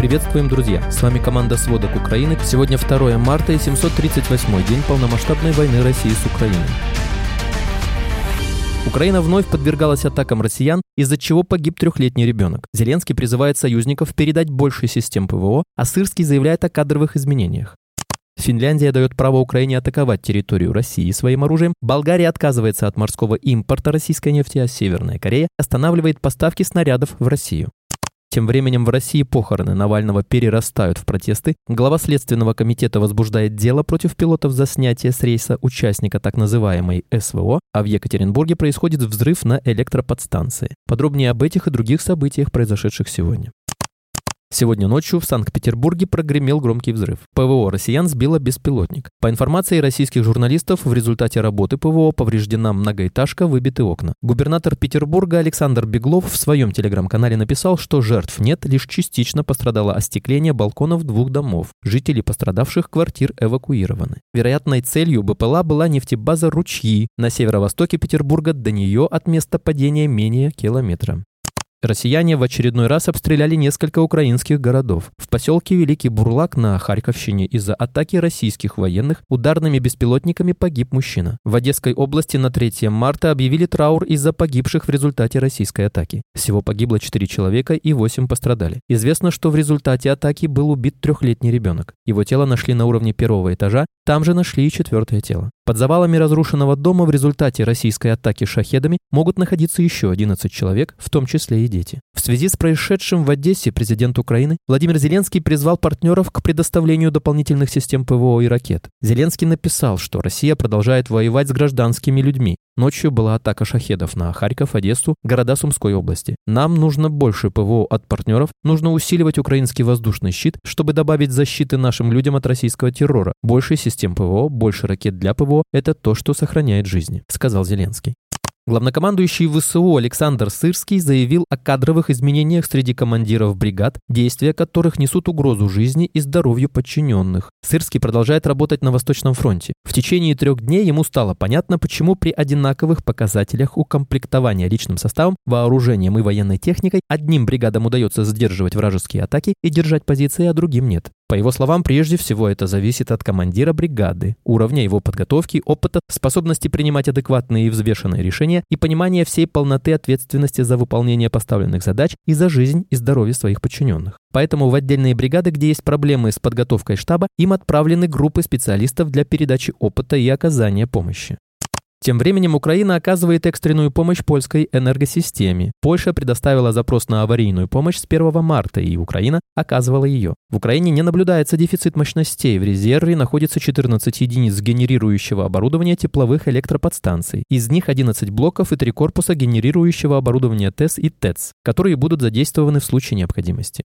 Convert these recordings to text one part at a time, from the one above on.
Приветствуем, друзья! С вами команда «Сводок Украины». Сегодня 2 марта и 738 день полномасштабной войны России с Украиной. Украина вновь подвергалась атакам россиян, из-за чего погиб трехлетний ребенок. Зеленский призывает союзников передать больше систем ПВО, а Сырский заявляет о кадровых изменениях. Финляндия дает право Украине атаковать территорию России своим оружием, Болгария отказывается от морского импорта российской нефти, а Северная Корея останавливает поставки снарядов в Россию. Тем временем в России похороны Навального перерастают в протесты. Глава Следственного комитета возбуждает дело против пилотов за снятие с рейса участника так называемой СВО, а в Екатеринбурге происходит взрыв на электроподстанции. Подробнее об этих и других событиях, произошедших сегодня. Сегодня ночью в Санкт-Петербурге прогремел громкий взрыв. ПВО россиян сбило беспилотник. По информации российских журналистов, в результате работы ПВО повреждена многоэтажка, выбиты окна. Губернатор Петербурга Александр Беглов в своем телеграм-канале написал, что жертв нет, лишь частично пострадало остекление балконов двух домов. Жители пострадавших квартир эвакуированы. Вероятной целью БПЛА была нефтебаза «Ручьи» на северо-востоке Петербурга, до нее от места падения менее километра. Россияне в очередной раз обстреляли несколько украинских городов. В поселке Великий Бурлак на Харьковщине из-за атаки российских военных ударными беспилотниками погиб мужчина. В Одесской области на 3 марта объявили траур из-за погибших в результате российской атаки. Всего погибло 4 человека и 8 пострадали. Известно, что в результате атаки был убит трехлетний ребенок. Его тело нашли на уровне первого этажа, там же нашли и четвертое тело. Под завалами разрушенного дома в результате российской атаки шахедами могут находиться еще 11 человек, в том числе и дети. В связи с происшедшим в Одессе президент Украины Владимир Зеленский призвал партнеров к предоставлению дополнительных систем ПВО и ракет. Зеленский написал, что Россия продолжает воевать с гражданскими людьми. Ночью была атака шахедов на Харьков, Одессу, города Сумской области. Нам нужно больше ПВО от партнеров, нужно усиливать украинский воздушный щит, чтобы добавить защиты нашим людям от российского террора. Больше систем ПВО, больше ракет для ПВО – это то, что сохраняет жизни, сказал Зеленский. Главнокомандующий ВСУ Александр Сырский заявил о кадровых изменениях среди командиров бригад, действия которых несут угрозу жизни и здоровью подчиненных. Сырский продолжает работать на Восточном фронте. В течение трех дней ему стало понятно, почему при одинаковых показателях укомплектования личным составом, вооружением и военной техникой одним бригадам удается сдерживать вражеские атаки и держать позиции, а другим нет. По его словам, прежде всего это зависит от командира бригады, уровня его подготовки, опыта, способности принимать адекватные и взвешенные решения и понимания всей полноты ответственности за выполнение поставленных задач и за жизнь и здоровье своих подчиненных. Поэтому в отдельные бригады, где есть проблемы с подготовкой штаба, им отправлены группы специалистов для передачи опыта и оказания помощи. Тем временем Украина оказывает экстренную помощь польской энергосистеме. Польша предоставила запрос на аварийную помощь с 1 марта, и Украина оказывала ее. В Украине не наблюдается дефицит мощностей. В резерве находится 14 единиц генерирующего оборудования тепловых электроподстанций. Из них 11 блоков и 3 корпуса генерирующего оборудования ТЭС и ТЭЦ, которые будут задействованы в случае необходимости.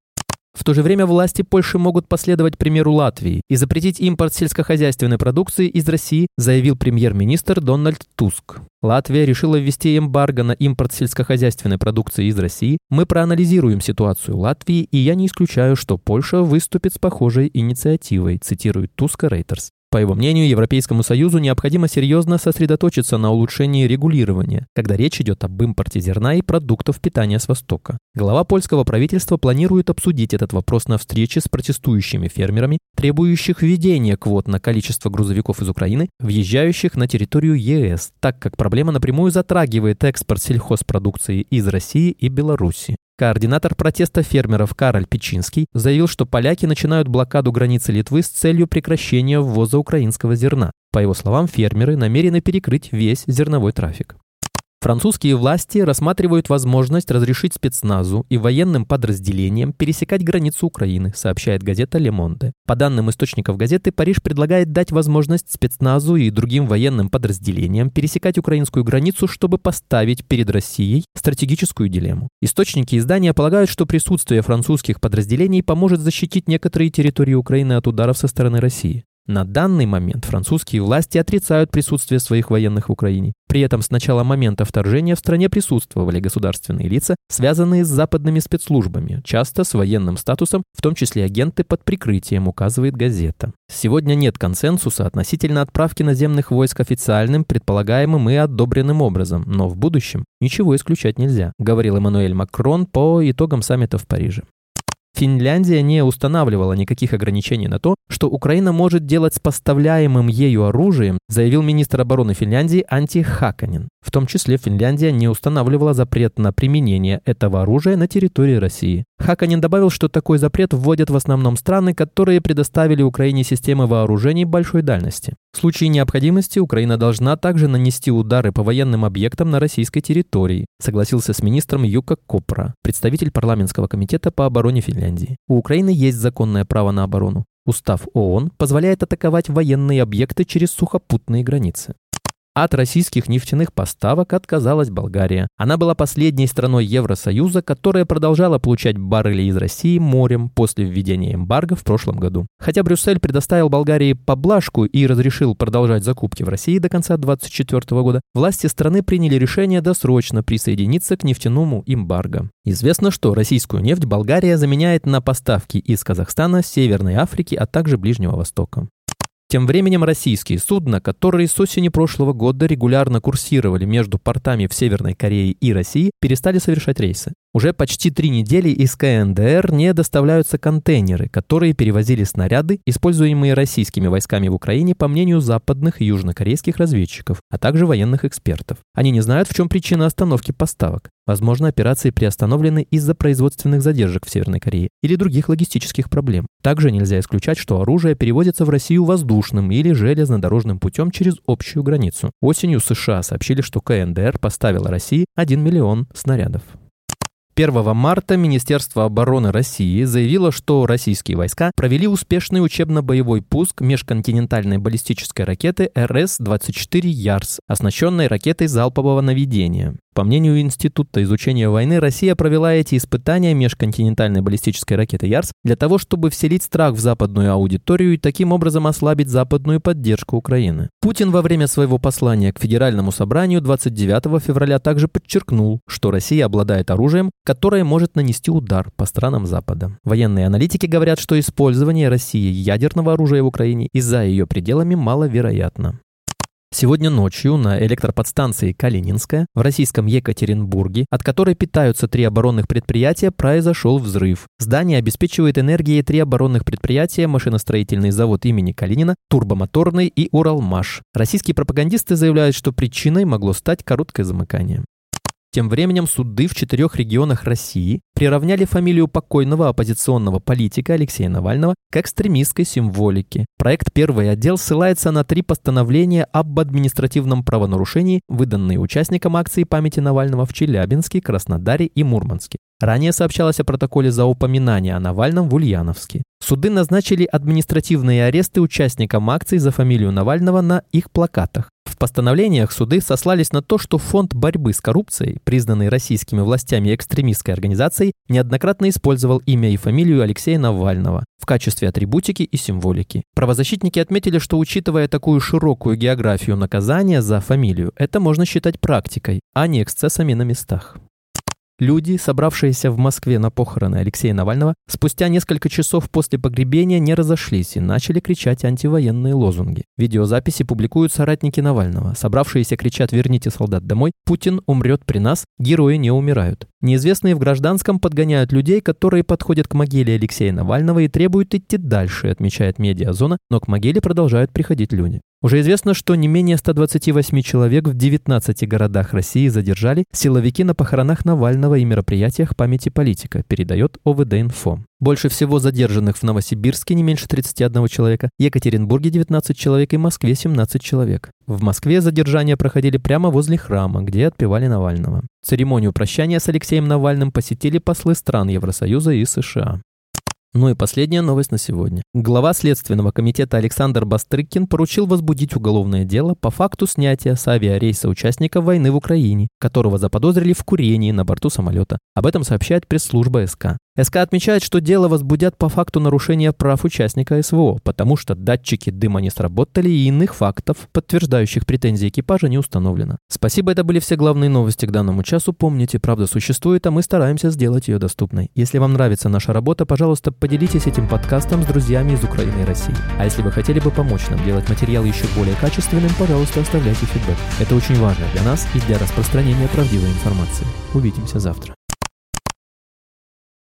В то же время власти Польши могут последовать примеру Латвии и запретить импорт сельскохозяйственной продукции из России, заявил премьер-министр Дональд Туск. Латвия решила ввести эмбарго на импорт сельскохозяйственной продукции из России. Мы проанализируем ситуацию Латвии, и я не исключаю, что Польша выступит с похожей инициативой, цитирует Туска Рейтерс. По его мнению, Европейскому Союзу необходимо серьезно сосредоточиться на улучшении регулирования, когда речь идет об импорте зерна и продуктов питания с Востока. Глава польского правительства планирует обсудить этот вопрос на встрече с протестующими фермерами, требующих введения квот на количество грузовиков из Украины, въезжающих на территорию ЕС, так как проблема напрямую затрагивает экспорт сельхозпродукции из России и Беларуси. Координатор протеста фермеров Кароль Печинский заявил, что поляки начинают блокаду границы Литвы с целью прекращения ввоза украинского зерна. По его словам, фермеры намерены перекрыть весь зерновой трафик. Французские власти рассматривают возможность разрешить спецназу и военным подразделениям пересекать границу Украины, сообщает газета «Ле Монде». По данным источников газеты, Париж предлагает дать возможность спецназу и другим военным подразделениям пересекать украинскую границу, чтобы поставить перед Россией стратегическую дилемму. Источники издания полагают, что присутствие французских подразделений поможет защитить некоторые территории Украины от ударов со стороны России. На данный момент французские власти отрицают присутствие своих военных в Украине. При этом с начала момента вторжения в стране присутствовали государственные лица, связанные с западными спецслужбами, часто с военным статусом, в том числе агенты под прикрытием, указывает газета. Сегодня нет консенсуса относительно отправки наземных войск официальным, предполагаемым и одобренным образом, но в будущем ничего исключать нельзя, говорил Эммануэль Макрон по итогам саммита в Париже. Финляндия не устанавливала никаких ограничений на то, что Украина может делать с поставляемым ею оружием, заявил министр обороны Финляндии Анти Хаканин. В том числе Финляндия не устанавливала запрет на применение этого оружия на территории России. Хаканин добавил, что такой запрет вводят в основном страны, которые предоставили Украине системы вооружений большой дальности. В случае необходимости Украина должна также нанести удары по военным объектам на российской территории, согласился с министром Юка Копра, представитель парламентского комитета по обороне Финляндии. У Украины есть законное право на оборону. Устав ООН позволяет атаковать военные объекты через сухопутные границы. От российских нефтяных поставок отказалась Болгария. Она была последней страной Евросоюза, которая продолжала получать баррели из России морем после введения эмбарго в прошлом году. Хотя Брюссель предоставил Болгарии поблажку и разрешил продолжать закупки в России до конца 2024 года, власти страны приняли решение досрочно присоединиться к нефтяному эмбарго. Известно, что российскую нефть Болгария заменяет на поставки из Казахстана, Северной Африки, а также Ближнего Востока. Тем временем российские судна, которые с осени прошлого года регулярно курсировали между портами в Северной Корее и России, перестали совершать рейсы. Уже почти три недели из КНДР не доставляются контейнеры, которые перевозили снаряды, используемые российскими войсками в Украине по мнению западных и южнокорейских разведчиков, а также военных экспертов. Они не знают, в чем причина остановки поставок. Возможно, операции приостановлены из-за производственных задержек в Северной Корее или других логистических проблем. Также нельзя исключать, что оружие переводится в Россию воздушным или железнодорожным путем через общую границу. Осенью США сообщили, что КНДР поставила России 1 миллион снарядов. 1 марта Министерство обороны России заявило, что российские войска провели успешный учебно-боевой пуск межконтинентальной баллистической ракеты РС-24 «Ярс», оснащенной ракетой залпового наведения. По мнению Института изучения войны, Россия провела эти испытания межконтинентальной баллистической ракеты «Ярс» для того, чтобы вселить страх в западную аудиторию и таким образом ослабить западную поддержку Украины. Путин во время своего послания к Федеральному собранию 29 февраля также подчеркнул, что Россия обладает оружием, которое может нанести удар по странам Запада. Военные аналитики говорят, что использование России ядерного оружия в Украине и за ее пределами маловероятно. Сегодня ночью на электроподстанции Калининская в российском Екатеринбурге, от которой питаются три оборонных предприятия, произошел взрыв. Здание обеспечивает энергией три оборонных предприятия, машиностроительный завод имени Калинина, турбомоторный и Уралмаш. Российские пропагандисты заявляют, что причиной могло стать короткое замыкание. Тем временем суды в четырех регионах России приравняли фамилию покойного оппозиционного политика Алексея Навального к экстремистской символике. Проект «Первый отдел» ссылается на три постановления об административном правонарушении, выданные участникам акции памяти Навального в Челябинске, Краснодаре и Мурманске. Ранее сообщалось о протоколе за упоминание о Навальном в Ульяновске. Суды назначили административные аресты участникам акций за фамилию Навального на их плакатах. В постановлениях суды сослались на то, что Фонд борьбы с коррупцией, признанный российскими властями экстремистской организацией, неоднократно использовал имя и фамилию Алексея Навального в качестве атрибутики и символики. Правозащитники отметили, что учитывая такую широкую географию наказания за фамилию, это можно считать практикой, а не эксцессами на местах. Люди, собравшиеся в Москве на похороны Алексея Навального, спустя несколько часов после погребения не разошлись и начали кричать антивоенные лозунги. Видеозаписи публикуют соратники Навального. Собравшиеся кричат «Верните солдат домой», «Путин умрет при нас», «Герои не умирают». Неизвестные в гражданском подгоняют людей, которые подходят к могиле Алексея Навального и требуют идти дальше, отмечает медиазона, но к могиле продолжают приходить люди. Уже известно, что не менее 128 человек в 19 городах России задержали силовики на похоронах Навального и мероприятиях памяти политика, передает ОВД-инфо. Больше всего задержанных в Новосибирске не меньше 31 человека, Екатеринбурге 19 человек и Москве 17 человек. В Москве задержания проходили прямо возле храма, где отпевали Навального. Церемонию прощания с Алексеем Навальным посетили послы стран Евросоюза и США. Ну и последняя новость на сегодня. Глава Следственного комитета Александр Бастрыкин поручил возбудить уголовное дело по факту снятия с авиарейса участника войны в Украине, которого заподозрили в курении на борту самолета. Об этом сообщает пресс-служба СК. СК отмечает, что дело возбудят по факту нарушения прав участника СВО, потому что датчики дыма не сработали и иных фактов, подтверждающих претензии экипажа, не установлено. Спасибо, это были все главные новости к данному часу. Помните, правда существует, а мы стараемся сделать ее доступной. Если вам нравится наша работа, пожалуйста, поделитесь этим подкастом с друзьями из Украины и России. А если вы хотели бы помочь нам делать материал еще более качественным, пожалуйста, оставляйте фидбэк. Это очень важно для нас и для распространения правдивой информации. Увидимся завтра.